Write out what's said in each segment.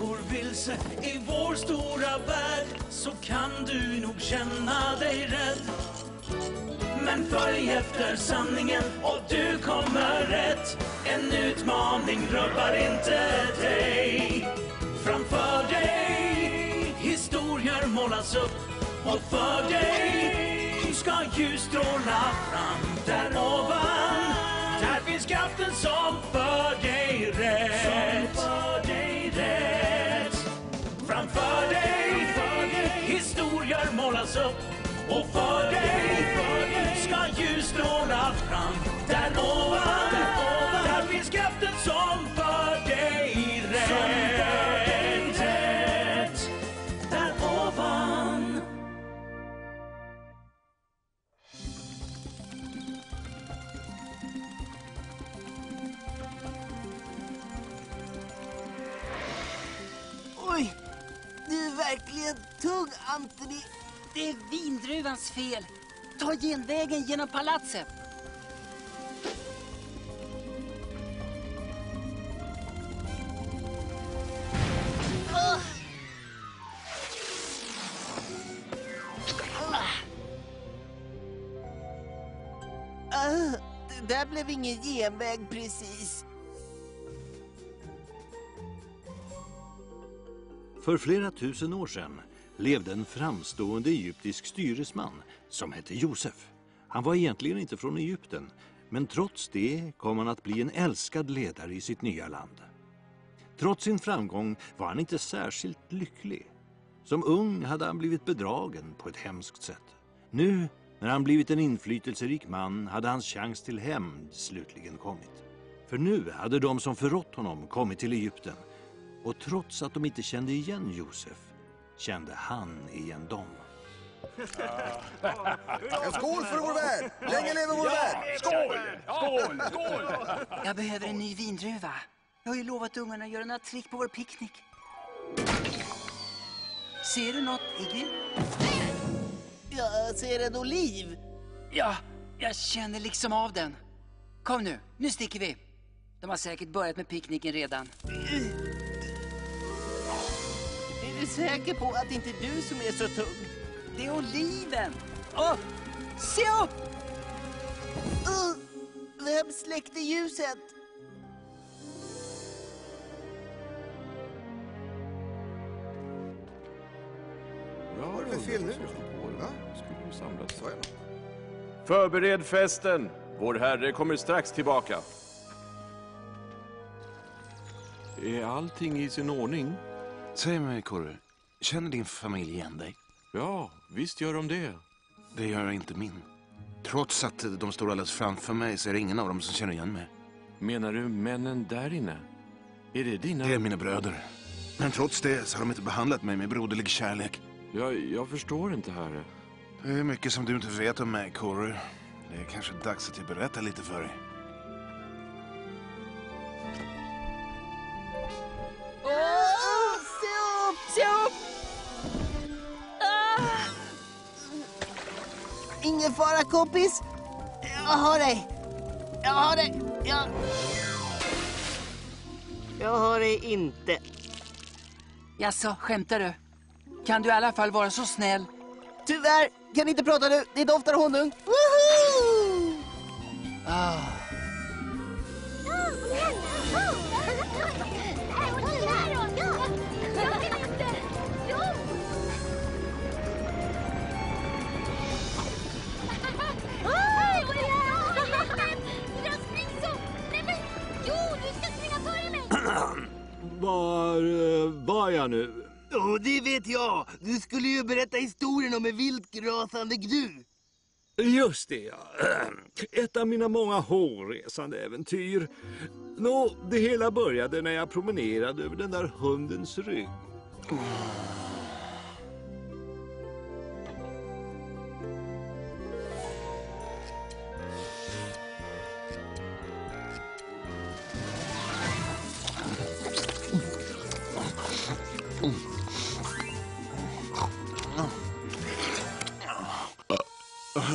går vilse i vår stora värld så kan du nog känna dig rädd. Men följ efter sanningen och du kommer rätt. En utmaning rubbar inte dig. Framför dig historier målas upp och för dig ska ljus stråla fram där ovan. Där finns kraften som för historier upp och för dig ska ljus stråla fram där ovan. Där Det är vindruvans fel. Ta genvägen genom palatset. Ah, det där blev ingen genväg precis. För flera tusen år sedan levde en framstående egyptisk styresman som hette Josef. Han var egentligen inte från Egypten, men trots det kom han att bli en älskad ledare i sitt nya land. Trots sin framgång var han inte särskilt lycklig. Som ung hade han blivit bedragen på ett hemskt sätt. Nu, när han blivit en inflytelserik man, hade hans chans till hämnd slutligen kommit. För nu hade de som förrått honom kommit till Egypten och trots att de inte kände igen Josef kände han igen dem. En skål för vår värld! Länge leve vår värld! Skål! Skål! Skål! Jag behöver en ny vindruva. Jag har ju lovat ungarna att göra några trick på vår picknick. Ser du något, Iggy? Jag ser en oliv. Ja, jag känner liksom av den. Kom nu, nu sticker vi. De har säkert börjat med picknicken redan. Är du säker på att det inte är du som är så tung? Det är oliven! Åh, se upp! Uh, vem släckte ljuset? Vad är det för fel nu? Va? Skulle ju samlas. Sa jag något? Förbered festen! Vår Herre kommer strax tillbaka. Är allting i sin ordning? Säg mig, Korre, känner din familj igen dig? Ja, visst gör de det. Det gör inte min. Trots att de står alldeles framför mig så är det ingen av dem som känner igen mig. Menar du männen där inne? Är det dina? Det är mina bröder. Men trots det så har de inte behandlat mig med broderlig kärlek. Jag, jag förstår inte, Herre. Det är mycket som du inte vet om mig, Korre. Det är kanske dags att jag berättar lite för dig. Ingen fara, kompis. Jag har dig. Jag har dig. Jag... Jag har dig inte. Jaså, skämtar du? Kan du i alla fall vara så snäll? Tyvärr, kan inte prata nu. Det doftar honung. Woho! Jag nu? Oh, det vet jag. Du skulle ju berätta historien om en viltgrasande gnu. Just det, ja. Ett av mina många hårresande äventyr. Nå, det hela började när jag promenerade över den där hundens rygg.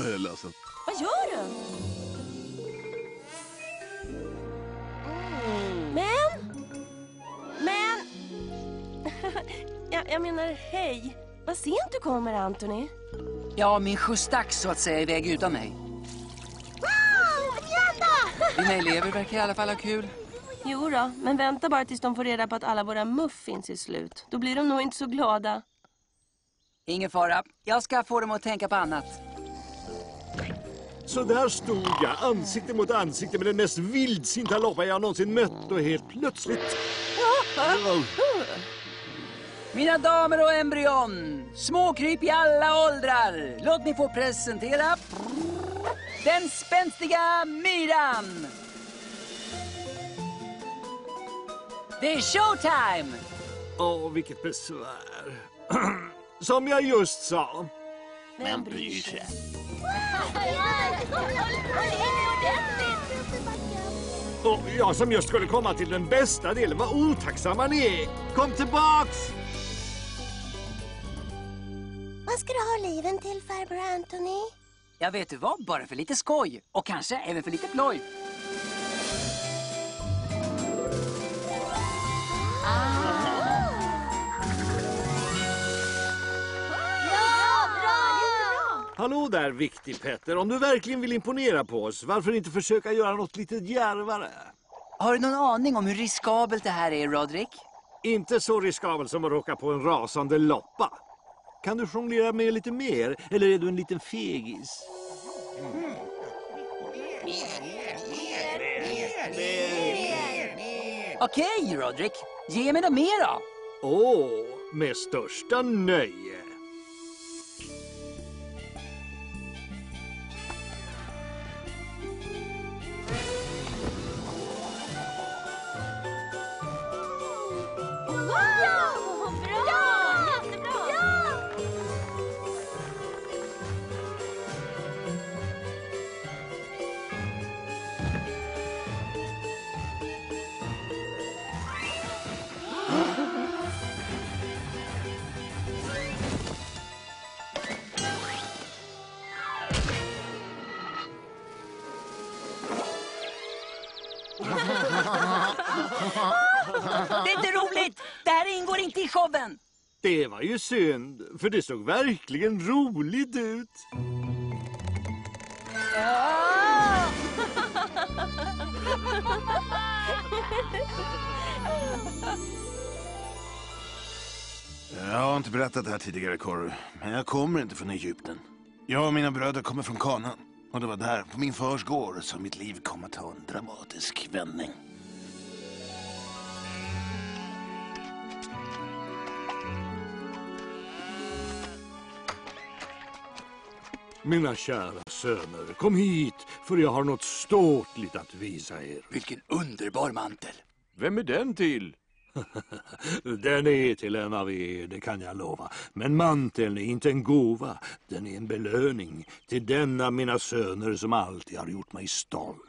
Jag är ledsen. Vad gör du? Men... Men... jag, jag menar hej. Vad sent du kommer, Anthony. Ja, min skjuts dags så att säga iväg utan mig. Dina elever verkar i alla fall ha kul. Jo då, men vänta bara tills de får reda på att alla våra muffins är slut. Då blir de nog inte så glada. Ingen fara. Jag ska få dem att tänka på annat. Så där stod jag, ansikte mot ansikte med den mest vildsinta loppa jag någonsin mött och helt plötsligt... Mina damer och embryon, småkryp i alla åldrar. Låt mig få presentera den spänstiga myran. Det är showtime! Åh, vilket besvär. Som jag just sa. Vem bryr sig? Och jag som just skulle komma till den bästa delen, vad otacksamma ni är. Kom tillbaks! Vad ska du ha liven till, farbror Anthony? Jag vet du vad, bara för lite skoj. Och kanske även för lite ploj. Hallå där, Viktig Petter. Om du verkligen vill imponera på oss, varför inte försöka göra något lite djärvare? Har du någon aning om hur riskabelt det här är, Roderick? Inte så riskabel som att råka på en rasande loppa. Kan du jonglera med lite mer, eller är du en liten fegis? Okej, Roderick. Ge mig något mer då. Åh, med största nöje. Det här ingår inte i showen! Det var ju synd, för det såg verkligen roligt ut. Jag har inte berättat det här tidigare, Corey. Men jag kommer inte från Egypten. Jag och mina bröder kommer från Kanaan. Och det var där, på min fars gård, som mitt liv kom att ta en dramatisk vändning. Mina kära söner, kom hit, för jag har något ståtligt att visa er. Vilken underbar mantel. Vem är den till? Den är till en av er, det kan jag lova. Men manteln är inte en gåva, den är en belöning till den av mina söner som alltid har gjort mig stolt.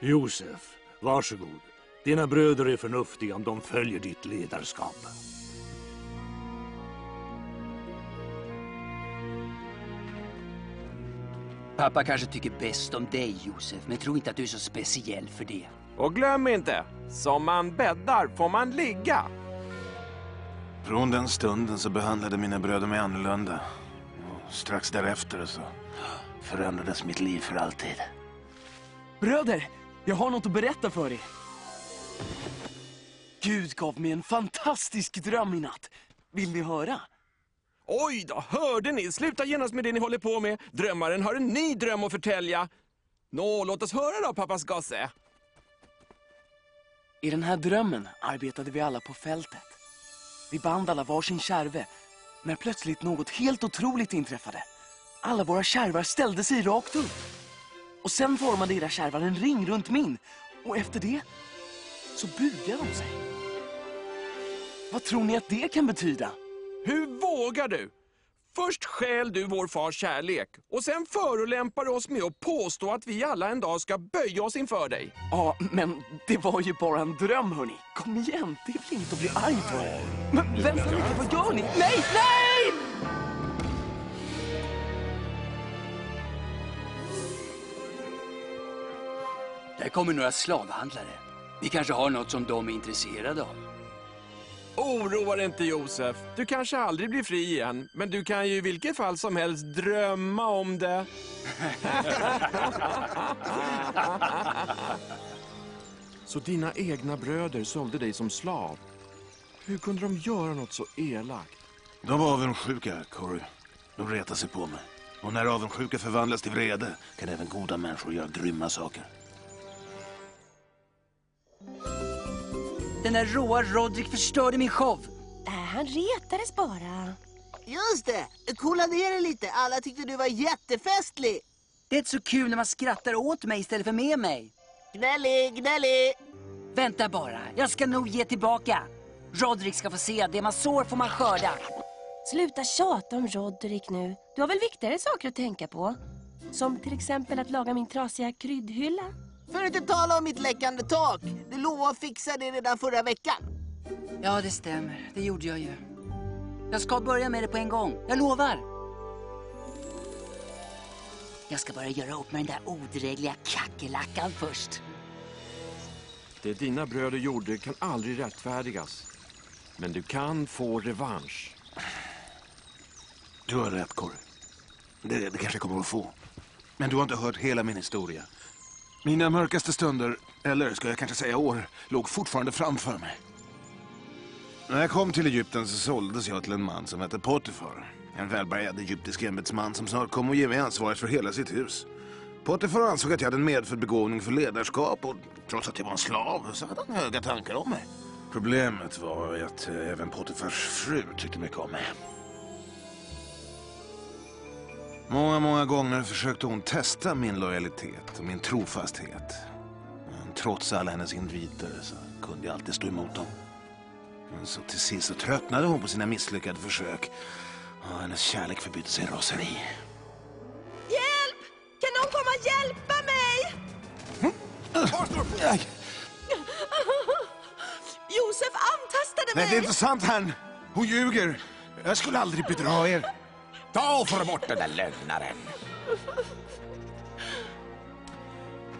Josef, varsågod. Dina bröder är förnuftiga om de följer ditt ledarskap. Pappa kanske tycker bäst om dig, Josef, men tro inte att du är så speciell för det. Och glöm inte, som man bäddar får man ligga. Från den stunden så behandlade mina bröder mig annorlunda. Och strax därefter så förändrades mitt liv för alltid. Bröder, jag har något att berätta för er. Gud gav mig en fantastisk dröm i natt. Vill ni höra? Oj då, hörde ni? Sluta genast med det ni håller på med. Drömmaren har en ny dröm att förtälja. Nå, låt oss höra då, pappas gosse. I den här drömmen arbetade vi alla på fältet. Vi band alla varsin kärve, när plötsligt något helt otroligt inträffade. Alla våra kärvar ställde sig rakt upp. Och sen formade era kärvar en ring runt min. Och efter det så bugade de sig. Vad tror ni att det kan betyda? Hur vågar du? Först stjäl du vår fars kärlek och sen förolämpar du oss med att påstå att vi alla en dag ska böja oss inför dig. Ja, men det var ju bara en dröm, hörni. Kom igen, det är väl inget att bli arg för. Men vänta lite, vad gör ni? Nej, nej! Där kommer några slavhandlare. Vi kanske har något som de är intresserade av. Oroa dig inte Josef. Du kanske aldrig blir fri igen, men du kan ju i vilket fall som helst drömma om det. Så dina egna bröder sålde dig som slav. Hur kunde de göra något så elakt? De var avundsjuka, Corey. De retade sig på mig. Och när avundsjuka förvandlas till vrede kan även goda människor göra grymma saker. Den där råa Rodrik förstörde min show. Äh, han retades bara. Just det! Coola ner dig lite. Alla tyckte du var jättefestlig. Det är inte så kul när man skrattar åt mig istället för med mig. Gnällig, gnällig. Vänta bara, jag ska nog ge tillbaka. Rodrik ska få se, det man sår får man skörda. Sluta tjata om Roderick nu. Du har väl viktigare saker att tänka på? Som till exempel att laga min trasiga kryddhylla. För att inte tala om mitt läckande tak. Du lovade att fixa det redan förra veckan. Ja, det stämmer. Det gjorde jag ju. Jag ska börja med det på en gång. Jag lovar. Jag ska bara göra upp med den där odrägliga kackerlackan först. Det dina bröder gjorde kan aldrig rättfärdigas. Men du kan få revansch. Du har rätt, Corey. Det, det kanske jag kommer att få. Men du har inte hört hela min historia. Mina mörkaste stunder, eller ska jag kanske säga år, låg fortfarande framför mig. När jag kom till Egypten så såldes jag till en man som hette Potifar. En välbärgad egyptisk ämbetsman som snart kom att ge mig ansvaret för hela sitt hus. Potifar ansåg att jag hade en medfödd begåvning för ledarskap och trots att jag var en slav så hade han höga tankar om mig. Problemet var att eh, även Potifars fru tyckte mycket om mig. Många, många gånger försökte hon testa min lojalitet och min trofasthet. Men trots alla hennes inviter så kunde jag alltid stå emot dem. Men så till sist så tröttnade hon på sina misslyckade försök. Och hennes kärlek förbytte sig i raseri. Hjälp! Kan någon komma och hjälpa mig? Nej, Josef antastade nej, mig! det är inte sant, herrn. Hon ljuger. Jag skulle aldrig bedra er. Ta och för bort den där lögnaren.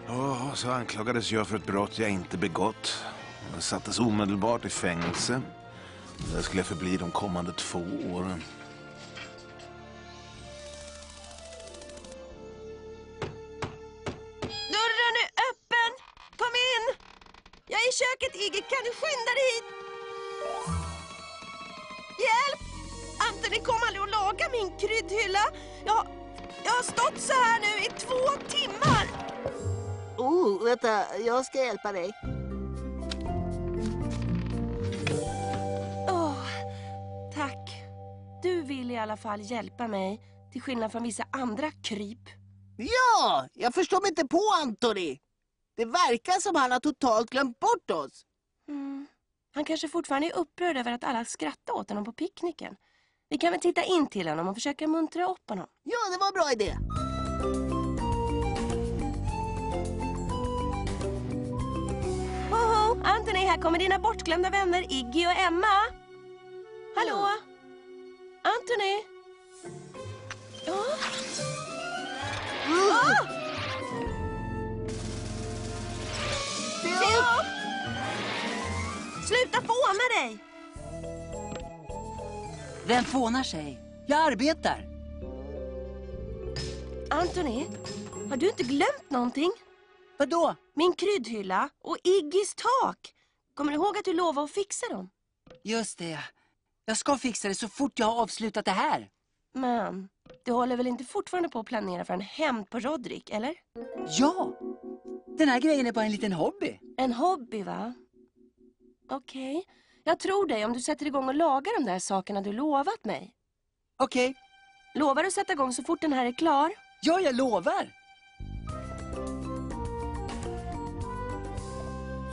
Ja, så anklagades jag för ett brott jag inte begått. Jag sattes omedelbart i fängelse. Där skulle jag förbli de kommande två åren. Vänta. Jag ska hjälpa dig. Åh, tack. Du vill i alla fall hjälpa mig, till skillnad från vissa andra kryp. Ja! Jag förstår mig inte på Anthony. Det verkar som han har totalt glömt bort oss. Mm. Han kanske fortfarande är upprörd över att alla skrattade åt honom på picknicken. Vi kan väl titta in till honom och försöka muntra upp honom. Ja, det var en bra idé. Anthony, här kommer dina bortglömda vänner Iggy och Emma. Hallå? Anthony? Ja? Ah! Se upp! Sluta fåna dig! Vem fånar sig? Jag arbetar. Anthony, har du inte glömt någonting? Vadå? Min kryddhylla och Iggys tak. Kommer du ihåg att du lovade att fixa dem? Just det. Jag ska fixa det så fort jag har avslutat det här. Men du håller väl inte fortfarande på att planera för en hämnd på Rodrik, eller? Ja! Den här grejen är bara en liten hobby. En hobby, va? Okej. Jag tror dig om du sätter igång och lagar de där sakerna du lovat mig. Okej. Lovar du att sätta igång så fort den här är klar? Ja, jag lovar.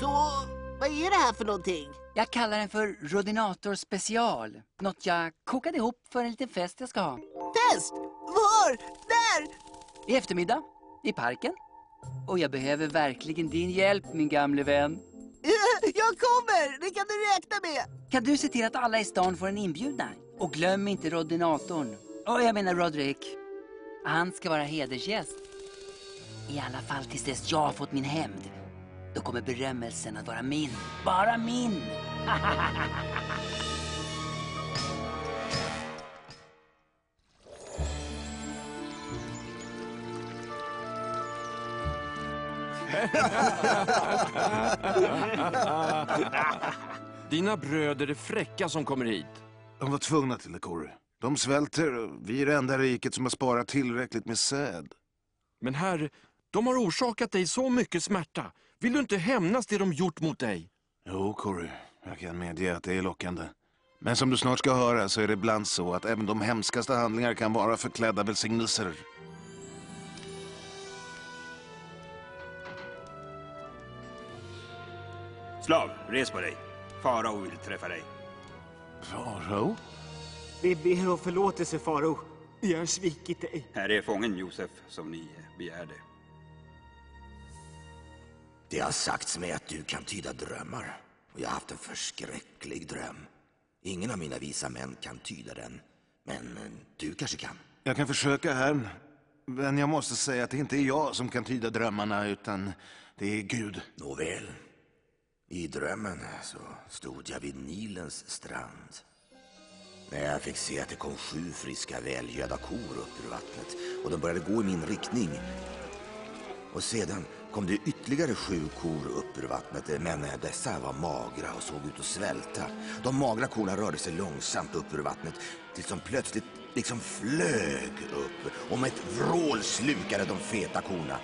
Så, vad är det här för någonting? Jag kallar den för Rodinator special. Något jag kokade ihop för en liten fest jag ska ha. Test! Var? Där? I eftermiddag, i parken. Och jag behöver verkligen din hjälp, min gamle vän. Jag kommer! Det kan du räkna med. Kan du se till att alla i stan får en inbjudan? Och glöm inte Rodinatorn. Och jag menar Roderick. Han ska vara hedersgäst. I alla fall tills dess jag har fått min hämnd. Då kommer berömmelsen att vara min. Bara min! Dina bröder är fräcka som kommer hit. De var tvungna till det, Corey. De svälter och vi är det enda riket som har sparat tillräckligt med säd. Men herr, de har orsakat dig så mycket smärta. Vill du inte hämnas det de gjort mot dig? Jo, Corey. Jag kan medge att det är lockande. Men som du snart ska höra så är det ibland så att även de hemskaste handlingar kan vara förklädda välsignelser. Slav, res på dig. Farao vill träffa dig. Farao? Vi ber om förlåtelse, Farao. Vi har svikit dig. Här är fången Josef som ni begärde. Det har sagts mig att du kan tyda drömmar. Och jag har haft en förskräcklig dröm. Ingen av mina visa män kan tyda den. Men eh, du kanske kan. Jag kan försöka här. Men jag måste säga att det inte är jag som kan tyda drömmarna, utan det är Gud. Nåväl. I drömmen så stod jag vid Nilens strand. När jag fick se att det kom sju friska välgödda kor upp ur vattnet och de började gå i min riktning. Och sedan kom det ytterligare sju kor upp ur vattnet, men eh, dessa var magra och såg ut att svälta. De magra korna rörde sig långsamt upp ur vattnet tills de plötsligt liksom flög upp och med ett vrål slukade de feta korna.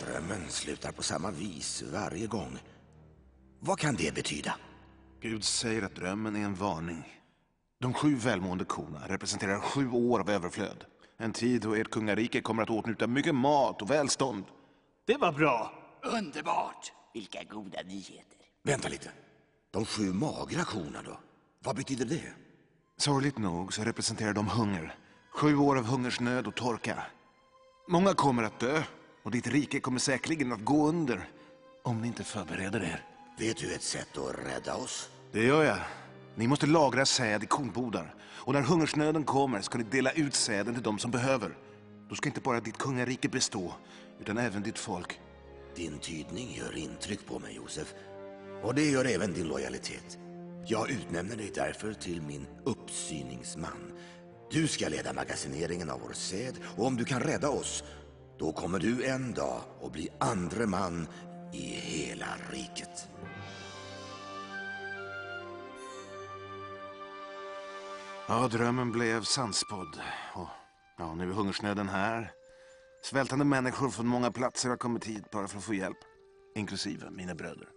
Drömmen slutar på samma vis varje gång. Vad kan det betyda? Gud säger att drömmen är en varning. De sju välmående korna representerar sju år av överflöd. En tid då ert kungarike kommer att åtnjuta mycket mat och välstånd. Det var bra. Underbart! Vilka goda nyheter. Vänta lite. De sju magra korna då? Vad betyder det? Sorgligt nog så representerar de hunger. Sju år av hungersnöd och torka. Många kommer att dö och ditt rike kommer säkerligen att gå under om ni inte förbereder er. Vet du ett sätt att rädda oss? Det gör jag. Ni måste lagra säd i kornbodar. Och när hungersnöden kommer ska ni dela ut säden till de som behöver. Då ska inte bara ditt kungarike bestå, utan även ditt folk. Din tydning gör intryck på mig, Josef. Och det gör även din lojalitet. Jag utnämner dig därför till min uppsyningsman. Du ska leda magasineringen av vår säd och om du kan rädda oss, då kommer du en dag att bli andre man i hela riket. Ja, drömmen blev sannspådd. Och ja, nu är hungersnöden här. Svältande människor från många platser har kommit hit bara för att få hjälp. Inklusive mina bröder.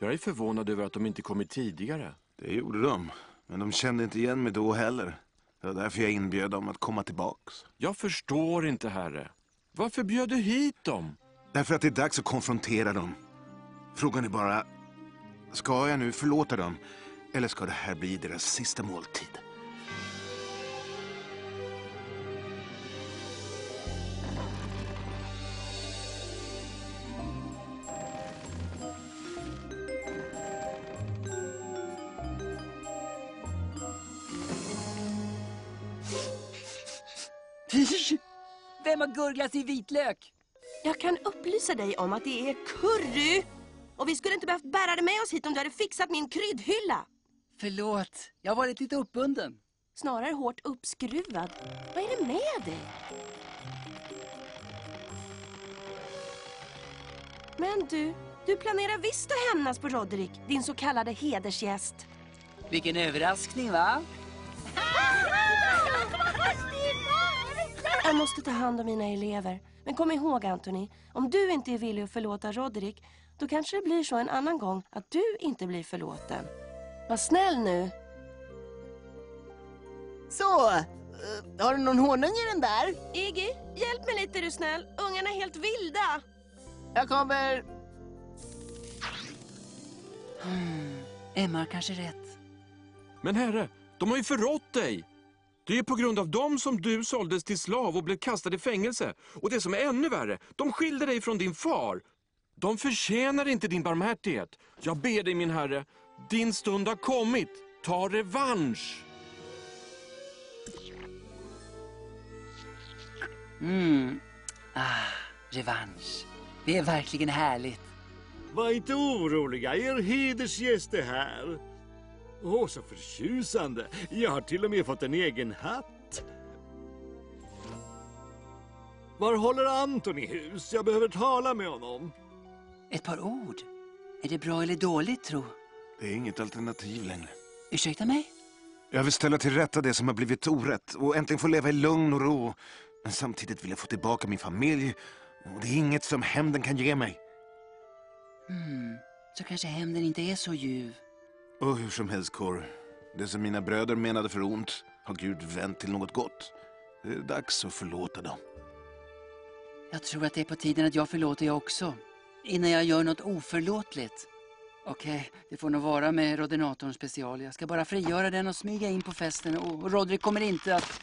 Jag är förvånad över att de inte kommit tidigare. Det gjorde de. Men de kände inte igen mig då heller. Det var därför jag inbjöd dem att komma tillbaks. Jag förstår inte, herre. Varför bjöd du hit dem? Därför att det är dags att konfrontera dem. Frågan är bara, ska jag nu förlåta dem? Eller ska det här bli deras sista måltid? Vem har gurglat i vitlök? Jag kan upplysa dig om att det är curry. Och vi skulle inte behövt bära det med oss hit om du hade fixat min kryddhylla. Förlåt, jag har varit lite uppbunden. Snarare hårt uppskruvad. Vad är det med dig? Men du, du planerar visst att hämnas på Roderick, din så kallade hedersgäst. Vilken överraskning, va? Jag måste ta hand om mina elever. Men kom ihåg, Anthony, om du inte är villig att förlåta Roderick, då kanske det blir så en annan gång att du inte blir förlåten. Var snäll nu. Så, eh, har du någon honung i den där? Iggy, hjälp mig lite är du snäll. Ungarna är helt vilda. Jag kommer. Emma har kanske rätt. Men herre, de har ju förrått dig. Det är på grund av dem som du såldes till slav och blev kastad i fängelse. Och det som är ännu värre, de skilde dig från din far. De förtjänar inte din barmhärtighet. Jag ber dig min herre, din stund har kommit. Ta revansch. Mm. Ah, revansch. Det är verkligen härligt. Var inte oroliga, er hedersgäst är här. Åh, så förtjusande. Jag har till och med fått en egen hatt. Var håller Antoni hus? Jag behöver tala med honom. Ett par ord. Är det bra eller dåligt, tro? Det är inget alternativ längre. Ursäkta mig? Jag vill ställa till rätta det som har blivit orätt och äntligen få leva i lugn och ro. Men samtidigt vill jag få tillbaka min familj och det är inget som hämnden kan ge mig. Hmm, så kanske hämnden inte är så ljuv. Och hur som helst, Kor. Det som mina bröder menade för ont har Gud vänt till något gott. Det är dags att förlåta dem. Jag tror att det är på tiden att jag förlåter jag också. Innan jag gör något oförlåtligt. Okej, det får nog vara med Rodinatorn special. Jag ska bara frigöra den och smyga in på festen och Rodrik kommer inte att...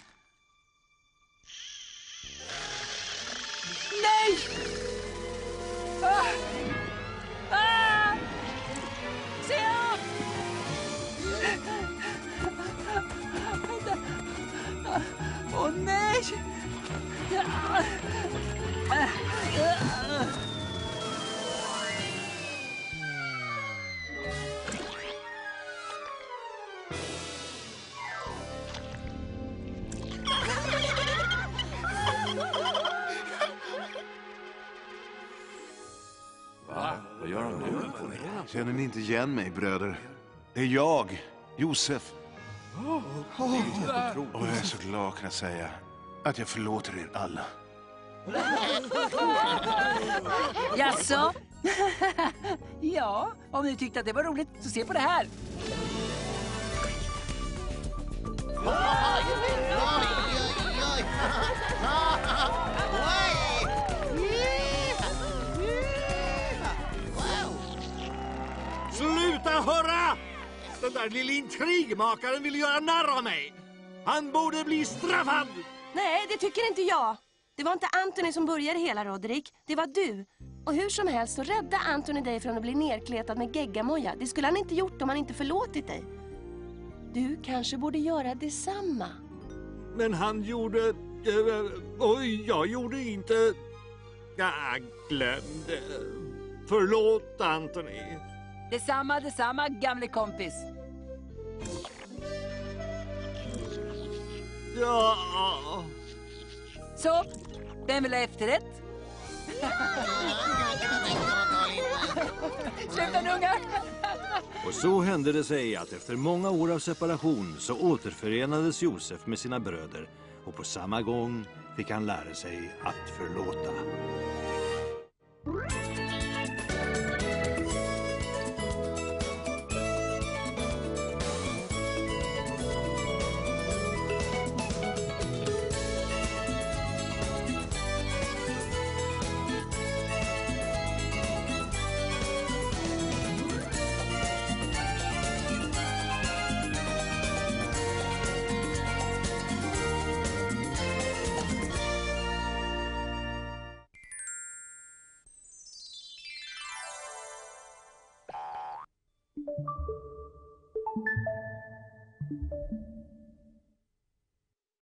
Nej! Nej! Va? Vad gör han nu? Känner ni inte igen mig, bröder? Det är jag, Josef. Och jag är så glad att kunna säga att jag förlåter er alla. Jaså? ja, om ni tyckte att det var roligt så se på det här. Sluta hurra! Den där lille intrigmakaren vill göra narr av mig. Han borde bli straffad! Nej, det tycker inte jag. Det var inte Anthony som började hela, Roderick. Det var du. Och hur som helst så räddade Anthony dig från att bli nerkletad med geggamoja. Det skulle han inte gjort om han inte förlåtit dig. Du kanske borde göra detsamma. Men han gjorde... eh, Oj, jag gjorde inte... Ja, glöm det. Förlåt, Anthony. Detsamma, detsamma, gamle kompis. Ja... Så, vem vill ha efterrätt? Sluta nu, ungar! Och så hände det sig att efter många år av separation så återförenades Josef med sina bröder och på samma gång fick han lära sig att förlåta.